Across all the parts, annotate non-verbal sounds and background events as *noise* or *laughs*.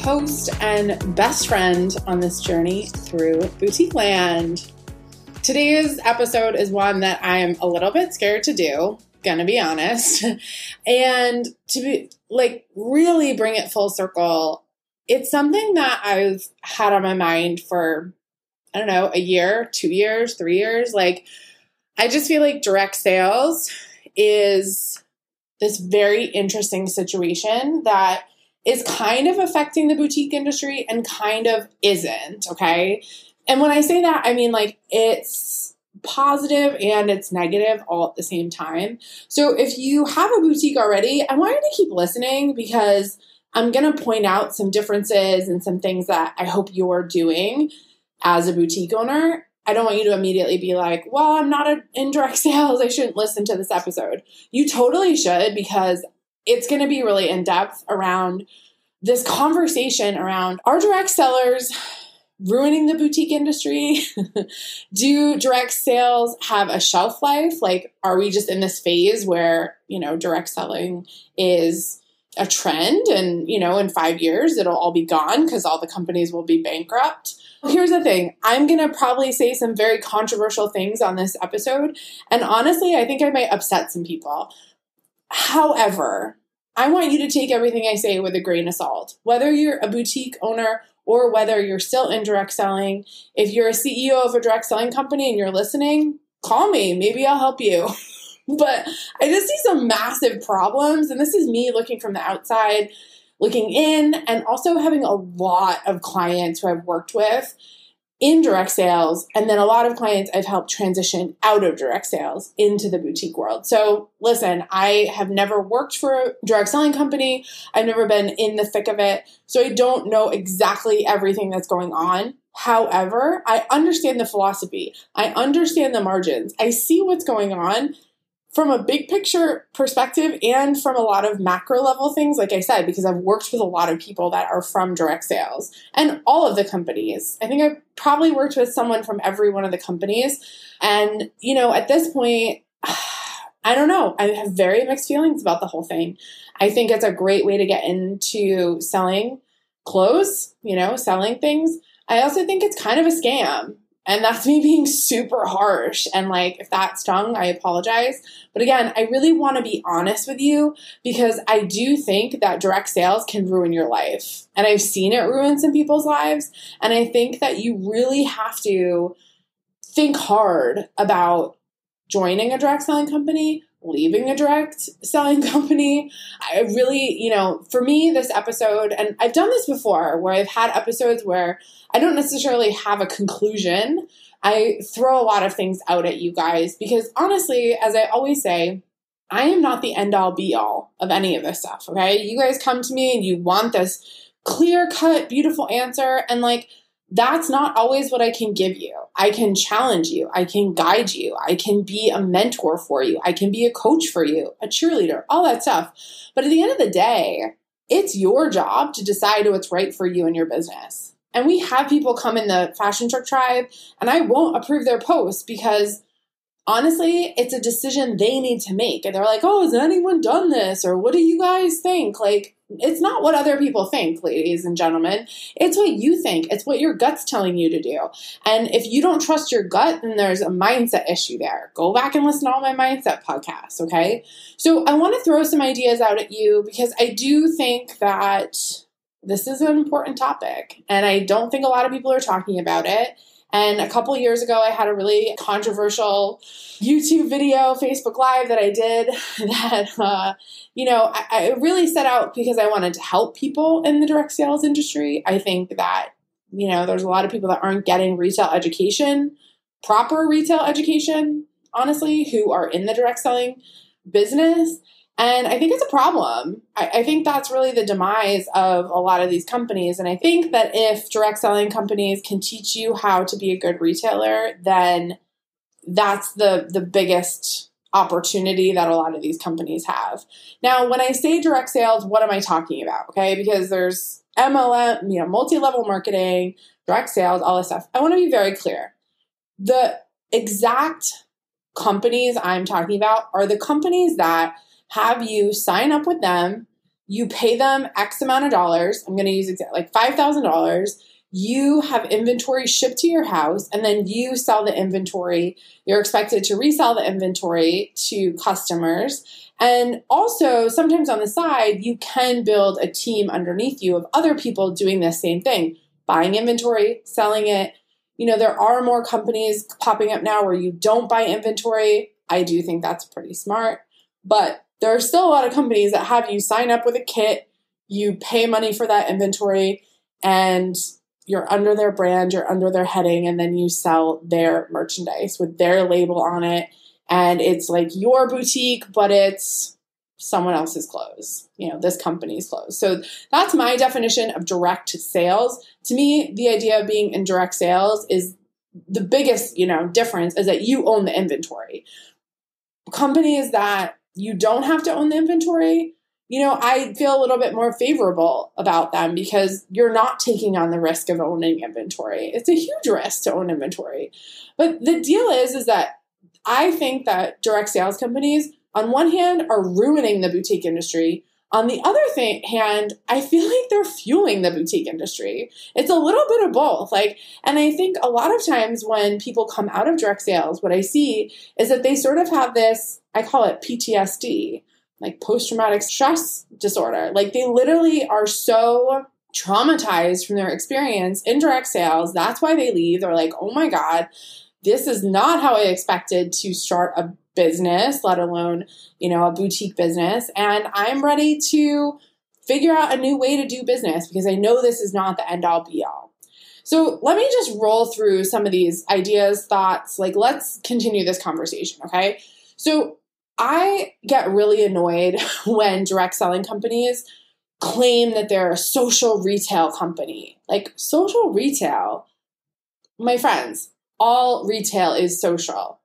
host and best friend on this journey through boutique land. Today's episode is one that I'm a little bit scared to do, gonna be honest. *laughs* And to be like really bring it full circle, it's something that I've had on my mind for, I don't know, a year, two years, three years. Like, I just feel like direct sales is this very interesting situation that is kind of affecting the boutique industry and kind of isn't, okay? And when I say that, I mean like it's positive and it's negative all at the same time. So if you have a boutique already, I want you to keep listening because I'm going to point out some differences and some things that I hope you're doing as a boutique owner. I don't want you to immediately be like, well, I'm not in direct *laughs* sales. I shouldn't listen to this episode. You totally should because it's going to be really in depth around this conversation around are direct sellers ruining the boutique industry? *laughs* Do direct sales have a shelf life? Like, are we just in this phase where, you know, direct selling is a trend and, you know, in five years it'll all be gone because all the companies will be bankrupt? Here's the thing I'm going to probably say some very controversial things on this episode. And honestly, I think I might upset some people. However, I want you to take everything I say with a grain of salt. Whether you're a boutique owner or whether you're still in direct selling, if you're a CEO of a direct selling company and you're listening, call me. Maybe I'll help you. *laughs* but I just see some massive problems. And this is me looking from the outside, looking in, and also having a lot of clients who I've worked with in direct sales, and then a lot of clients I've helped transition out of direct sales into the boutique world. So, listen, I have never worked for a direct selling company, I've never been in the thick of it, so I don't know exactly everything that's going on. However, I understand the philosophy, I understand the margins, I see what's going on, from a big picture perspective and from a lot of macro level things, like I said, because I've worked with a lot of people that are from direct sales and all of the companies. I think I've probably worked with someone from every one of the companies. And, you know, at this point, *sighs* I don't know. I have very mixed feelings about the whole thing. I think it's a great way to get into selling clothes, you know, selling things. I also think it's kind of a scam. And that's me being super harsh. And like, if that stung, I apologize. But again, I really want to be honest with you because I do think that direct sales can ruin your life. And I've seen it ruin some people's lives. And I think that you really have to think hard about joining a direct selling company, leaving a direct selling *laughs* company. I really, you know, for me, this episode, and I've done this before where I've had episodes where I don't necessarily have a conclusion. I throw a lot of things out at you guys because honestly, as I always say, I am not the end all be all of any of this stuff. Okay. You guys come to me and you want this clear cut, beautiful answer. And like, that's not always what I can give you. I can challenge you. I can guide you. I can be a mentor for you. I can be a coach for you, a cheerleader, all that stuff. But at the end of the day, it's your job to decide what's right for you and your business. And we have people come in the fashion truck tribe, and I won't approve their posts because honestly, it's a decision they need to make. And they're like, oh, has anyone done this? Or what do you guys think? Like, it's not what other people think, ladies and gentlemen. It's what you think. It's what your gut's telling you to do. And if you don't trust your gut, then there's a mindset issue there. Go back and listen to all my mindset podcasts, okay? So I want to throw some ideas out at you because I do think that this is an important topic. And I don't think a lot of people are talking about it. And a couple years ago, I had a really controversial YouTube video, Facebook Live that I did *laughs* that, uh, you know, I, I really set out because I wanted to help people in the direct sales industry. I think that, you know, there's a lot of people that aren't getting retail education, proper retail education, honestly, who are in the direct selling business. And I think it's a problem. I, I, think that's really the demise of a lot of these companies. And I think that if direct selling companies can teach you how to be a good retailer, then that's the the biggest opportunity that a lot of these companies have. Now, when I say direct sales, what am I talking about? Okay, because there's MLM, you know, multi-level marketing, direct sales, all this stuff. I want to be very clear. The exact companies I'm talking about are the companies that have you sign up with them. You pay them X amount of dollars. I'm going to use like $5,000. You have inventory shipped to your house, and then you sell the inventory. You're expected to resell the inventory to customers. And also, sometimes on the side, you can build a team underneath you of other people doing the same thing buying inventory, selling it. You know, there are more companies popping up now where you don't buy inventory. I do think that's pretty smart. But there are still a lot of companies that have you sign up with a kit, you pay money for that inventory, and you're under their brand, you're under their heading, and then you sell their merchandise with their label on it. And it's like your boutique, but it's someone else's clothes, you know, this company's clothes. So that's my definition of direct sales. To me, the idea of being in direct sales is the biggest, you know, difference is that you own the inventory. Companies that you don't have to own the inventory, you know, I feel a little bit more favorable about them because you're not taking on the risk of owning inventory. It's a huge risk to own inventory. But the deal is is that I think that direct sales companies on one hand are ruining the boutique industry on the other thing, hand, I feel like they're fueling the boutique industry. It's a little bit of both. Like, and I think a lot of times when people come out of direct sales, what I see is that they sort of have this, I call it PTSD, like post traumatic stress disorder. Like, they literally are so traumatized from their experience in direct sales. That's why they leave. They're like, oh my God, this is not how I expected to start a business, let alone, you know, a boutique business. And I'm ready to figure out a new way to do business because I know this is not the end all be all. So let me just roll through some of these ideas, thoughts. Like, let's continue this conversation, okay? So I get really annoyed *laughs* when direct selling companies claim that they're a social retail company. Like, social retail, my friends, all retail is social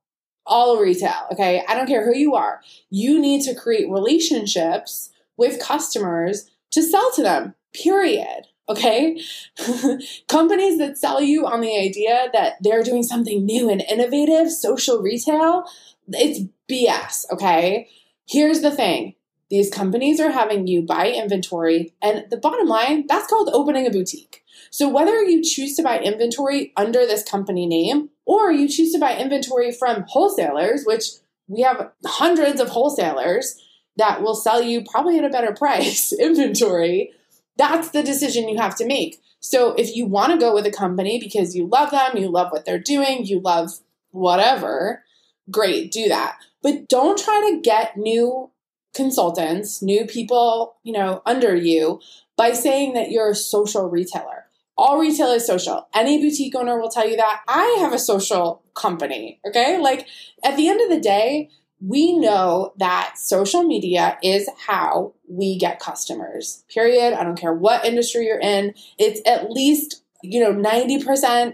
all retail. Okay. I don't care who you are. You need to create relationships with customers to sell to them, period. Okay. *laughs* Companies that sell you on the idea that they're doing something new and innovative, social retail, it's BS. Okay. Here's the thing these companies are having you buy inventory, and the bottom line, that's called opening a boutique. So whether you choose to buy inventory under this company name or you choose to buy inventory from wholesalers, which we have hundreds of wholesalers that will sell you probably at a better *laughs* price inventory, that's the decision you have to make. So if you want to go with a company because you love them, you love what they're doing, you love whatever, great, do that. But don't try to get new consultants, new people, you know, under you by saying that you're a social retailer. All retail is social. Any boutique owner will tell you that. I have a social company, okay? Like at the end of the day, we know that social media is how we get customers. Period. I don't care what industry you're in. It's at least you know 90%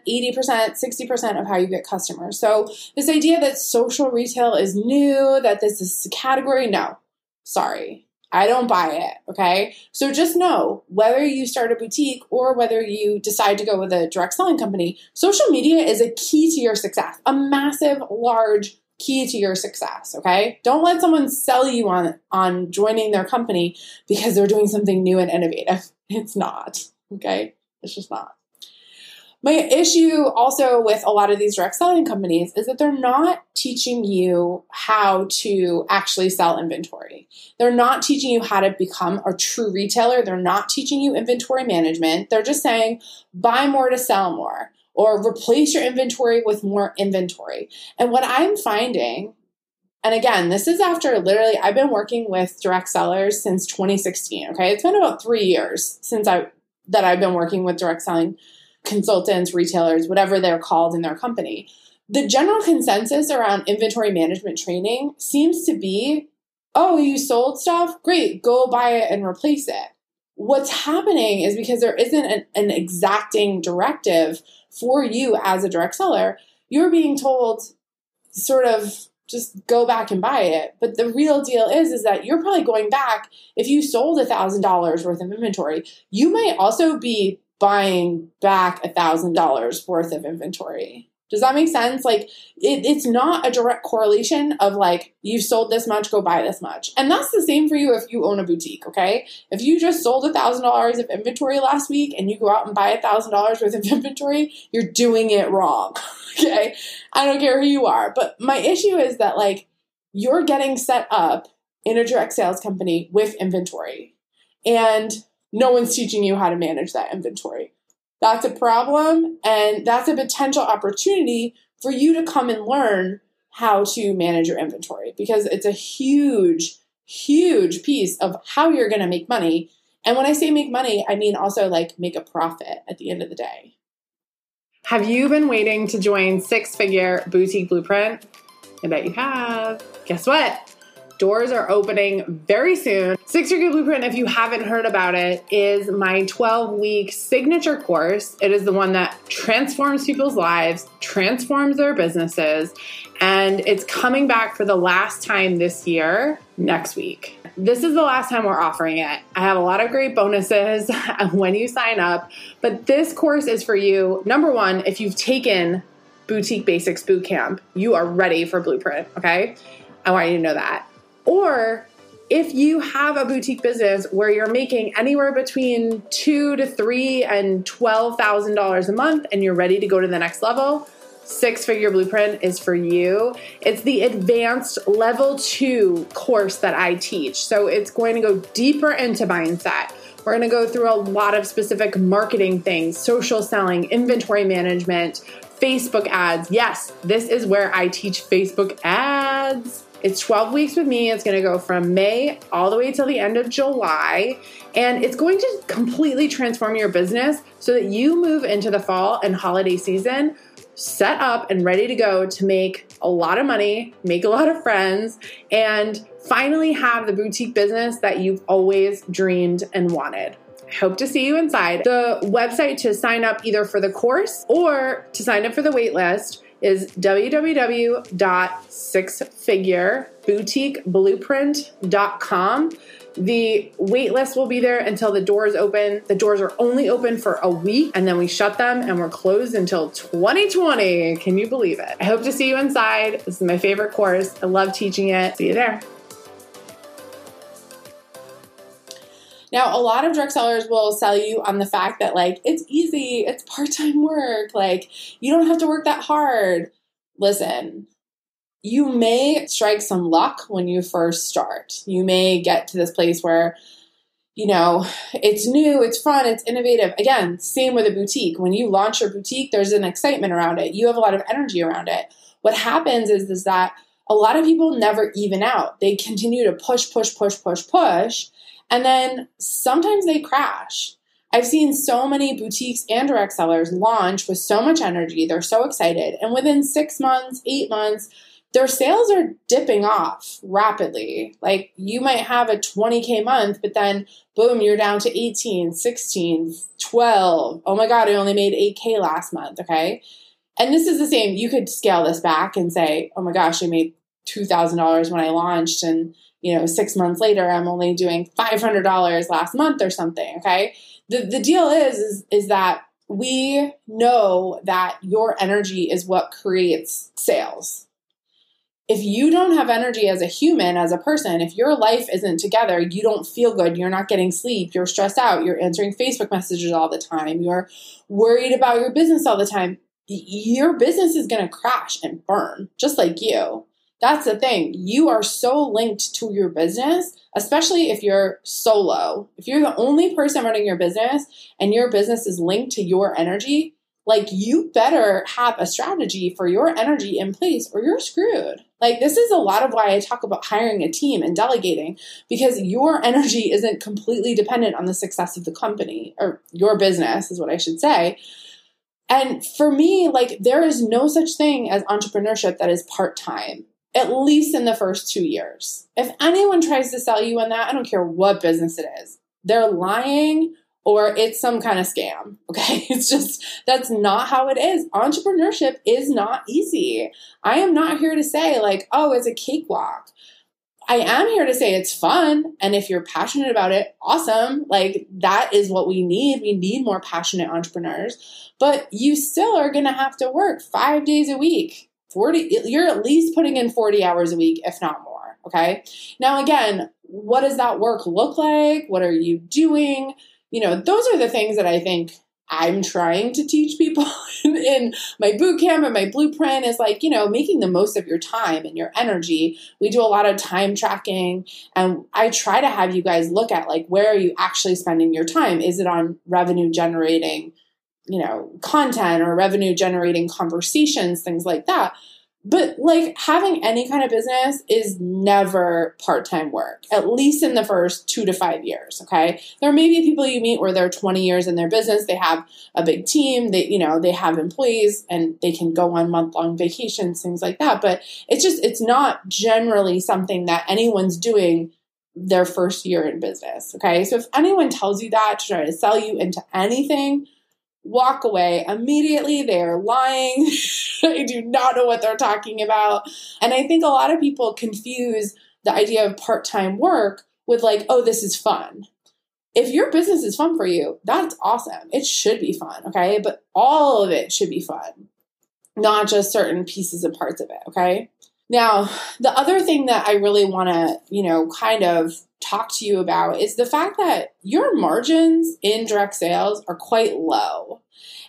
80% 60% of how you get customers so this idea that social retail is new that this is a category no sorry I don't buy it. Okay. So just know whether you start a boutique or whether you decide to go with a direct selling company, social media is a key to your success, a massive, large key to your success. Okay. Don't let someone sell you on, on joining their company because they're doing something new and innovative. *laughs* It's not. Okay. It's just not. My issue also with a lot of these direct selling companies is that they're not teaching you how to actually sell inventory. They're not teaching you how to become a true retailer. They're not teaching you inventory management. They're just saying buy more to sell more or replace your inventory with more inventory. And what I'm finding and again, this is after literally I've been working with direct sellers since 2016. Okay. It's been about three years since I that I've been working with direct selling consultants, retailers, whatever they're called in their company. The general consensus around inventory management training seems to be oh, you sold stuff? Great, go buy it and replace it. What's happening is because there isn't an, an exacting directive for you as a direct seller, you're being told sort of just go back and buy it. But the real deal is, is that you're probably going back. If you sold a thousand dollars worth of inventory, you might also be buying back a thousand dollars worth of inventory. Does that make sense? Like it, it's not a direct correlation of like you've sold this much, go buy this much. And that's the same for you if you own a boutique, okay? If you just sold a thousand dollars of inventory last week and you go out and buy a thousand dollars worth of *laughs* inventory, you're doing it wrong. *laughs* Okay. I don't care who you are. But my issue is that like you're getting set up in a direct sales company with inventory. And no one's teaching you how to manage that inventory. That's a problem, and that's a potential opportunity for you to come and learn how to manage your inventory because it's a huge, huge piece of how you're going to make money. And when I say make money, I mean also like make a profit at the end of the day. Have you been waiting to join Six Figure Boutique Blueprint? I bet you have. Guess what? Doors are opening very soon. Six Figure Blueprint, if you haven't heard about it, is my 12 week signature course. It is the one that transforms people's lives, transforms their businesses, and it's coming back for the last time this year next week. This is the last time we're offering it. I have a lot of great bonuses *laughs* when you sign up, but this course is for you. Number one, if you've taken Boutique Basics Bootcamp, you are ready for Blueprint, okay? I want you to know that. Or if you have a boutique business where you're making anywhere between two to three and twelve thousand dollars a month and you're ready to go to the next level, Six Figure Blueprint is for you. It's the advanced level two course that I teach. So it's going to go deeper into mindset. We're going to go through a lot of specific marketing things, social selling, inventory management, Facebook ads. Yes, this is where I teach Facebook ads. It's 12 weeks with me. It's going to go from May all the way till the end of July. And it's going to completely transform your business so that you move into the fall and holiday season set up and ready to go to make a lot of money, make a lot of friends, and finally have the boutique business that you've always dreamed and wanted. Hope to see you inside. The website to sign up either for the course or to sign up for the waitlist is www.sixfigureboutique.blueprint.com. The waitlist will be there until the doors open. The doors are only open for a week and then we shut them and we're closed until 2020. Can you believe it? I hope to see you inside. This is my favorite course. I love teaching it. See you there. Now, a lot of drug sellers will sell you on the fact that, like, it's easy, it's part time *laughs* work, like, you don't have to work that hard. Listen, you may strike some luck when you first start. You may get to this place where, you know, it's new, it's fun, it's innovative. Again, same with a boutique. When you launch your boutique, there's an excitement around it. You have a lot of energy around it. What happens is, is that a lot of people never even out. They continue to push, push, push, push, push and then sometimes they crash. I've seen so many boutiques and direct sellers launch with so much energy. They're so excited. And within six months, eight months, their sales are dipping off rapidly. Like you might have a 20K month, but then boom, you're down to 18, 16, 12. Oh my God, I only made 8K last month. Okay. And this is the same. You could scale this back and say, oh my gosh, I made $2,000 when I launched and you know, six months later, I'm only doing $500 last month or something. Okay. The, the deal is, is, is that we know that your energy is what creates sales. if you don't have energy as a human, as a person, if your life isn't together, you don't feel good, you're not getting sleep, you're stressed out, you're answering Facebook messages all the time, you're worried about your business all the time, your business is going to crash and burn, just like you. That's the thing. You are so linked to your business, especially if you're solo. If you're the only person running your business and your business is linked to your energy, like you better have a strategy for your energy in place or you're screwed. Like this is a lot of why I talk about hiring a team and delegating because your energy isn't completely dependent on the success of the company or your business is what I should say. And for me, like there is no such thing as entrepreneurship that is part-time at least in the first two years. If anyone tries to sell you on that, I don't care what business it is, they're lying or it's some kind of scam. *laughs* Okay. It's just, that's not how it is. Entrepreneurship is not easy. I am not here to say, like, oh, it's a cakewalk. I am here to say it's fun. And if you're passionate about it, awesome. Like, that is what we need. We need more passionate entrepreneurs. But you still are going to have to work five days a week 40 you're at least putting in 40 hours a week if not more okay now again what does that work look like what are you doing you know, those are the things that I think I'm trying to teach people *laughs* in my boot camp and my blueprint is like, you know, making the most of your time and your energy. We do a lot of time tracking and I try to have you guys look at like where are you actually spending your time? Is it on revenue generating, you know, content or revenue generating conversations, things like that? But like having any kind of business is never part time work, at least in the first two to five years. Okay. There may be people you meet where they're 20 years in their business, they have a big team, they, you know, they have employees and they can go on month long vacations, things like that. But it's just, it's not generally something that anyone's doing their first year in business. Okay. So if anyone tells you that to try to sell you into anything, walk away immediately. They're lying. *laughs* they do not know what they're talking about. And I think a lot of people confuse the idea of part time work with, like, oh, this is fun. If your business is fun for you, that's awesome. It should be fun, okay? But all of it should be fun, not just certain pieces and parts of it, okay? Now, the other thing that I really want to, you know, kind of talk to you about is the fact that your margins in direct sales are quite low.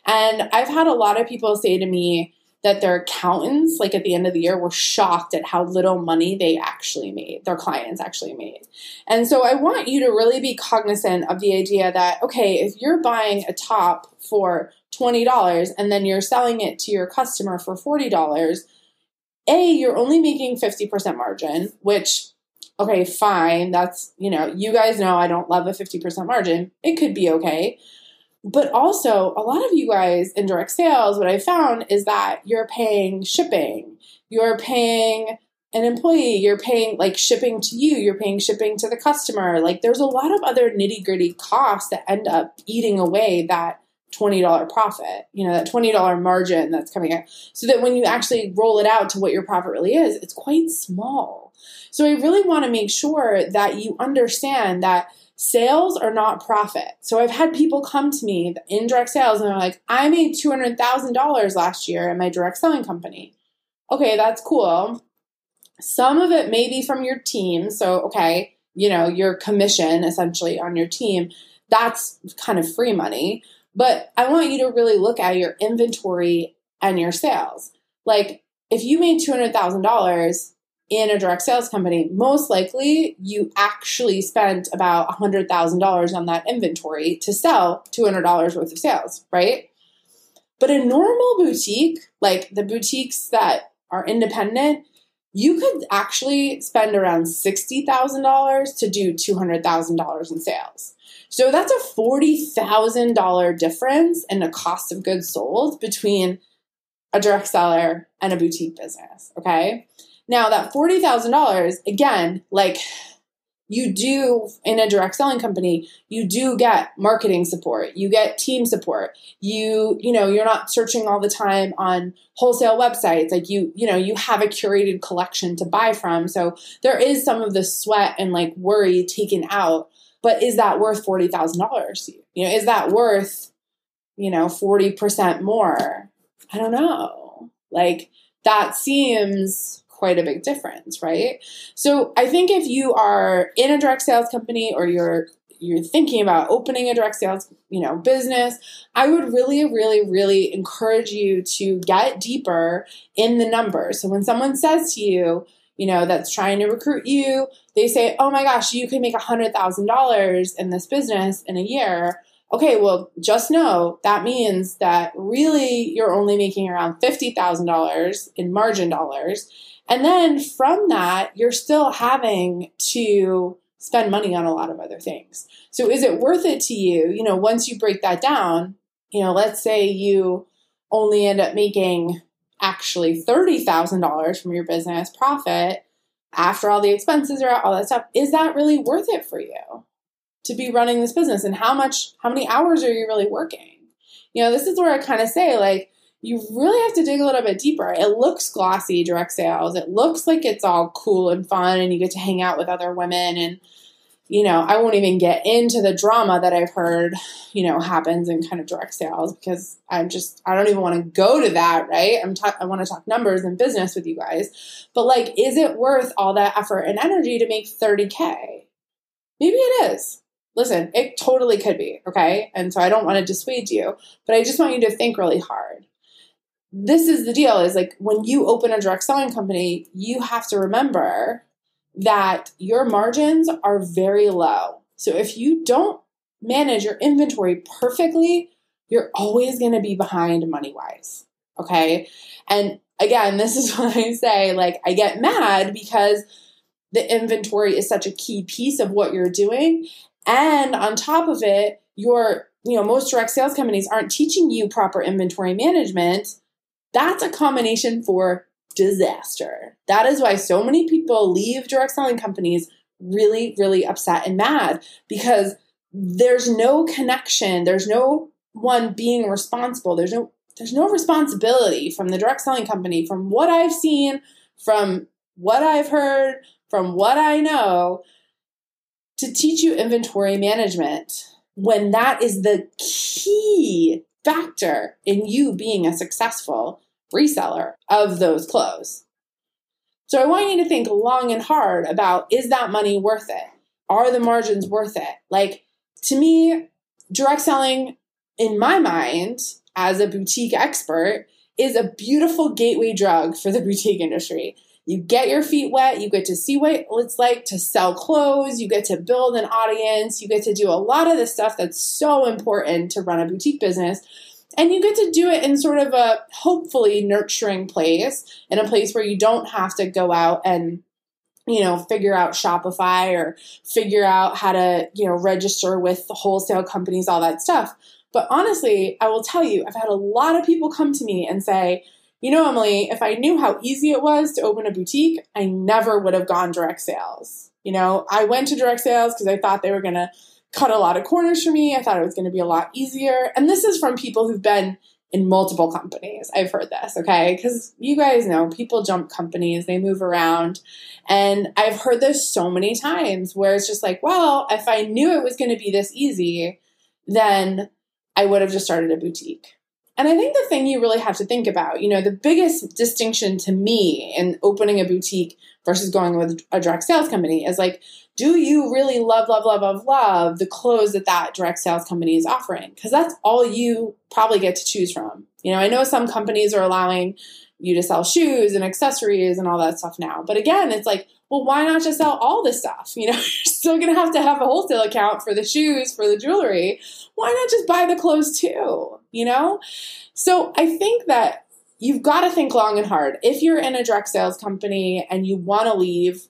And I've had a lot of people say to me that their accountants, like at the end of the year, were shocked at how little money they actually made, their clients actually made. And so I want you to really be cognizant of the idea that, okay, if you're buying a top for $20 and then you're selling it to your customer for $40, A, you're only making 50% margin, which okay, fine. That's, you know, you guys know I don't love a 50% margin. It could be okay. But also, a lot of you guys in direct sales, what I found is that you're paying shipping, you're paying an employee, you're paying like shipping to you, you're paying shipping to the customer. Like there's a lot of other nitty gritty costs that end up eating away that $20 profit, you know, that $20 margin that's coming out. So that when you actually roll it out to what your profit really is, it's quite small. So I really want to make sure that you understand that sales are not profit. So I've had people come to me in direct sales and they're like, I made $200,000 last year in my direct selling company. Okay, that's cool. Some of it may be from your team. So, okay, you know, your commission essentially on your team, that's kind of free money. But I want you to really look at your inventory and your sales. Like, if you made $200,000 in a direct sales company, most likely you actually spent about $100,000 on that inventory to sell $200 worth of sales, right? But a normal boutique, like the boutiques that are independent, you could actually spend around $60,000 to do $200,000 in sales. So that's a $40,000 difference in the cost of goods sold between a direct seller and a boutique business, okay? Now, that $40,000, again, like you do in a direct selling company, you do get marketing support, you get team support. You, you know, you're not searching all the time on wholesale websites. Like you, you know, you have a curated collection to buy from. So there is some of the sweat and like worry taken out but is that worth $40,000 You know, is that worth, you know, 40% more? I don't know. Like that seems quite a big difference, right? So I think if you are in a direct sales company or you're you're thinking about opening a direct sales, you know, business, I would really really really encourage you to get deeper in the numbers. So when someone says to you, you know, that's trying to recruit you, they say, "Oh my gosh, you can make $100,000 in this business in a year." okay, well, just know that means that really you're only making around $50,000 in margin dollars. And then from that, you're still having to spend money on a lot of other things. So is it worth it to you? You know, once you break that down, you know, let's say you only end up making actually $30,000 from your business profit after all the expenses are out, all that stuff. Is that really worth it for you? to be running this business and how much how many hours are you really working you know this is where i kind of say like you really have to dig a little bit deeper it looks glossy direct sales it looks like it's all cool and fun and you get to hang out with other women and you know i won't even get into the drama that i've heard you know happens in kind of direct sales because i'm just i don't even want to go to that right i'm ta- i want to talk numbers and business with you guys but like is it worth all that effort and energy to make 30k maybe it is Listen, it totally could be, okay? And so I don't want to dissuade you, but I just want you to think really hard. This is the deal is like when you open a direct selling company, you have to remember that your margins are very low. So if you don't manage your inventory perfectly, you're always going to be behind money wise. Okay. And again, this is *laughs* what I say like, I get mad because the inventory is such a key piece of what you're doing. And on top of it, your, you know, most direct sales companies aren't teaching you proper inventory management. That's a combination for disaster. That is why so many people leave direct selling companies really, really upset and mad because there's no connection. There's no one being responsible. There's no there's no responsibility from the direct selling company from what I've seen, from what I've heard, from what I know to teach you inventory management when that is the key factor in you being a successful reseller of those clothes. So I want you to think long and hard about is that money worth it? Are the margins worth it? Like to me, direct selling in my mind as a boutique expert is a beautiful gateway drug for the *laughs* boutique industry. You get your feet wet, you get to see what it's like to sell clothes, you get to build an audience, you get to do a lot of the stuff that's so important to run a boutique business. And you get to do it in sort of a hopefully nurturing place, in a place where you don't have to go out and you know, figure out Shopify or figure out how to, you know, register with the wholesale companies, all that stuff. But honestly, I will tell you, I've had a lot of people come to me and say, you know, Emily, if I knew how easy it was to open a boutique, I never would have gone direct sales. You know, I went to direct sales because I thought they were going to cut a lot of corners for me. I thought it was going to be a lot easier. And this is from people who've been in multiple companies. I've heard this, okay? Because you guys know people jump companies, they move around. And I've heard this so many times where it's just like, well, if I knew it was going to be this easy, then I would have just started a boutique. And I think the thing you really have to think about, you know, the biggest distinction to me in opening a boutique versus going with a direct sales company is like, do you really love, love, love, love, love the clothes that that direct sales company is offering? Because that's all you probably get to choose from. You know, I know some companies are allowing you to sell shoes and accessories and all that stuff now. But again, it's like, well, why not just sell all this stuff? You know, *laughs* you're still going to have to have a wholesale account for the shoes, for the jewelry. Why not just buy the clothes too? You know? So I think that you've got to think long and hard. If you're in a direct sales company and you want to leave,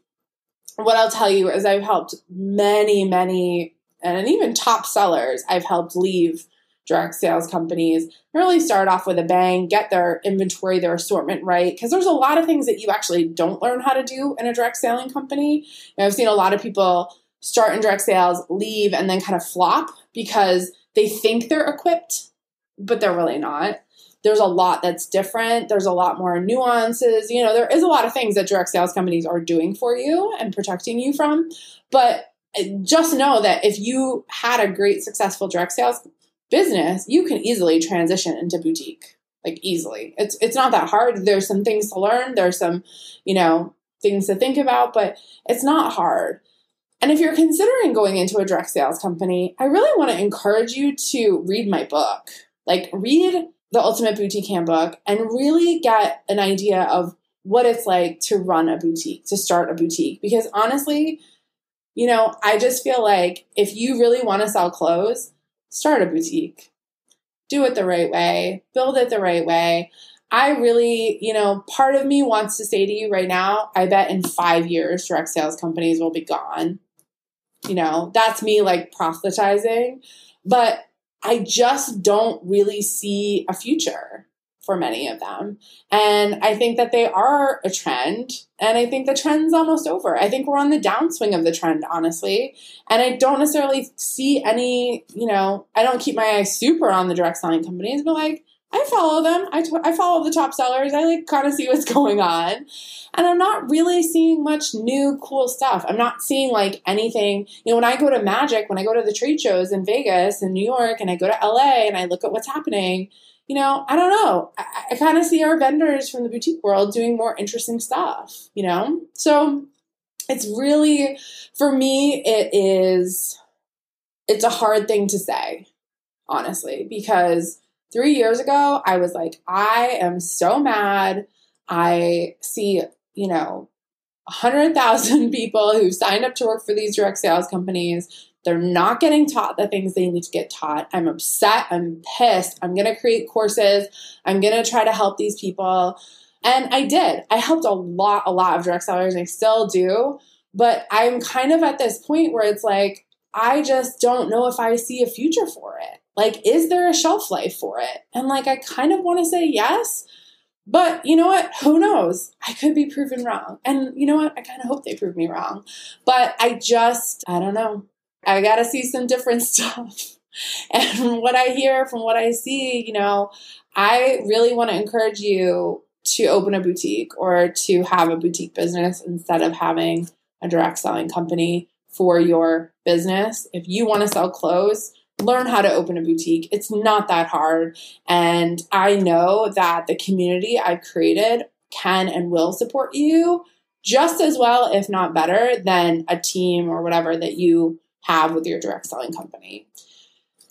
what I'll tell you is I've helped many, many, and even top sellers, I've helped leave direct sales companies really start off with a bang, get their inventory, their assortment right. Because there's a lot of things that you actually don't learn how to do in a direct selling company. I've seen a lot of people start in direct sales, leave, and then kind of flop because they think they're equipped, but they're really not. There's a lot that's different. There's a lot more nuances. You know, there is a lot of things that direct sales companies are doing for you and protecting you from. But eh, just know that if you had a great successful direct sales business, you can easily transition into boutique. like easily. It's it's not that hard. There's some things to learn. There's some, you know, things to think about, but it's not hard. And if you're considering going into a direct sales company, I really want to encourage you to read my book. Like read the Ultimate Boutique Handbook and really get an idea of what it's like to run a boutique, to start a boutique. Because honestly, you know, I just feel like if you really want to sell clothes, start a boutique. Do it the right way, build it the right way. I really, you know, part of me wants to say to you right now, I bet in five years, direct sales companies will be gone. You know, that's me like proselytizing. But I just don't really see a future for many of them. And I think that they are a trend. And I think the trend's almost over. I think we're on the downswing of the trend, honestly. And I don't necessarily see any, you know, I don't keep my eyes super on the direct selling companies, but like, I follow them. I, t- I follow the top sellers. I like kind of see what's *laughs* going on. And I'm not really seeing much new cool stuff. I'm not seeing like anything. You know, when I go to Magic, when I go to the trade shows in Vegas and New York and I go to LA and I look at what's happening, you know, I don't know. I, I kind of see our vendors from the boutique world doing more interesting stuff, you know? So it's really, for me, it is, it's a hard thing to say, honestly, because three years ago, I was like, I am so mad. I see, you know, 100,000 *laughs* people who signed up to work for these direct sales companies. They're not getting taught the things they need to get taught. I'm upset. I'm pissed. I'm going to create courses. I'm going to try to help these people. And I did. I helped a lot, a lot of direct sellers, and I still do. But I'm kind of at this point where it's like, I just don't know if I see a future for it. Like, is there a shelf life for it? And like, I kind of want to say yes, but you know what? Who knows? I could be proven wrong. And you know what? I kind of hope they prove me wrong. But I just, I don't know. I got to see some different *laughs* stuff. And from what I hear, from what I see, you know, I really want to encourage you to open a boutique or to have a boutique business instead of having a direct selling company for your business. If you want to sell clothes, learn how to open a boutique. It's not that hard. And I know that the community I've created can and will support you just as well, if not better, than a team or whatever that you have with your direct selling company.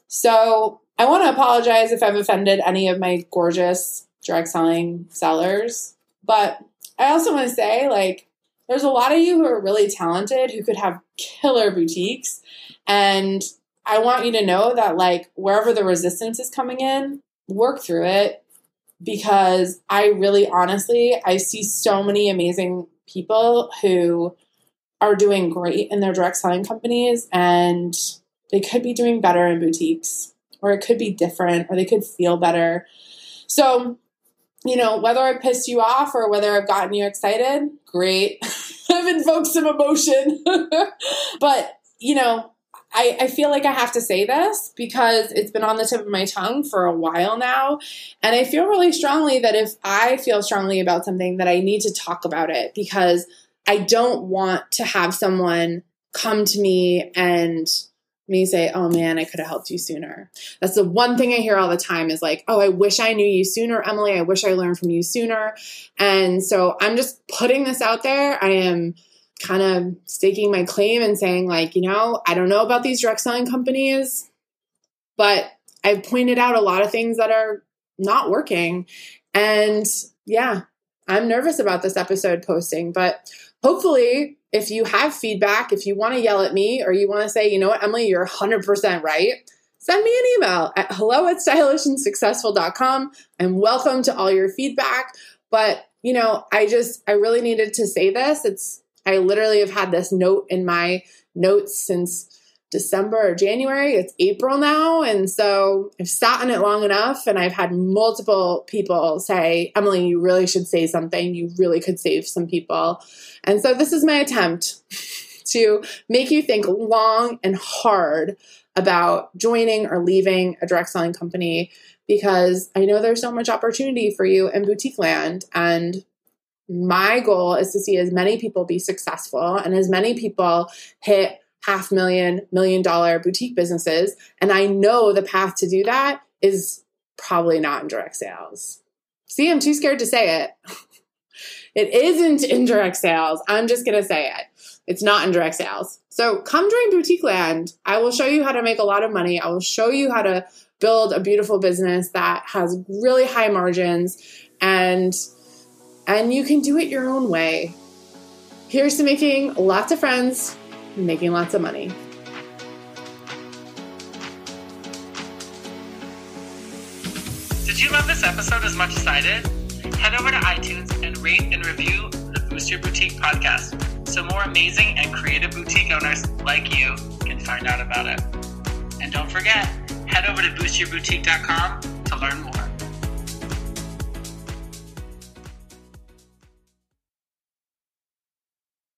So I want to apologize if I've offended any of my gorgeous direct selling sellers. But I also want to say, like, there's a lot of you who are really talented who could have killer boutiques. And I want you to know that, like, wherever the resistance is coming in, work through it because I really honestly, I see so many amazing people who are doing great in their direct selling companies and they could be doing better in boutiques or it could be different or they could feel better. So, you know, whether I pissed you off or whether I've gotten you excited, great. *laughs* I've invoked some emotion. *laughs* but, you know, I, I feel like I have to say this because it's been on the tip of my tongue for a while now. And I feel really strongly that if I feel strongly about something, that I need to talk about it because I don't want to have someone come to me and me say, oh man, I could have helped you sooner. That's the one thing I hear all the time is like, oh, I wish I knew you sooner, Emily. I wish I learned from you sooner. And so I'm just putting this out there. I am kind of staking my claim and saying, like, you know, I don't know about these direct selling companies, but I've pointed out a lot of things that are not working. And yeah, I'm nervous about this episode posting, but hopefully, if you have feedback, if you want to yell at me or you want to say, you know what, Emily, you're 100% right, send me an email at hello at stylishandsuccessful.com. I'm welcome to all your feedback. But, you know, I just, I really needed to say this. It's I literally have had this note in my notes since December or January. It's April now. And so I've sat in it long enough and I've had multiple people say, Emily, you really should say something. You really could save some people. And so this is my attempt *laughs* to make you think long and hard about joining or leaving a direct selling company because I know there's so much opportunity for you in boutique land. And my goal is to see as many people be successful and as many people hit half million, million dollar boutique businesses. And I know the path to do that is probably not in direct sales. See, I'm too scared to say it. *laughs* it isn't in direct sales. I'm just going to say it. It's not in direct sales. So come join Boutique Land. I will show you how to make a lot of money. I will show you how to build a beautiful business that has really high margins and and you can do it your own way. Here's to making lots of friends, making lots of money. Did you love this episode as much as I did? Head over to iTunes and rate and review the Boost Your Boutique podcast so more amazing and creative boutique owners like you can find out about it. And don't forget, head over to boostyourboutique.com to learn more.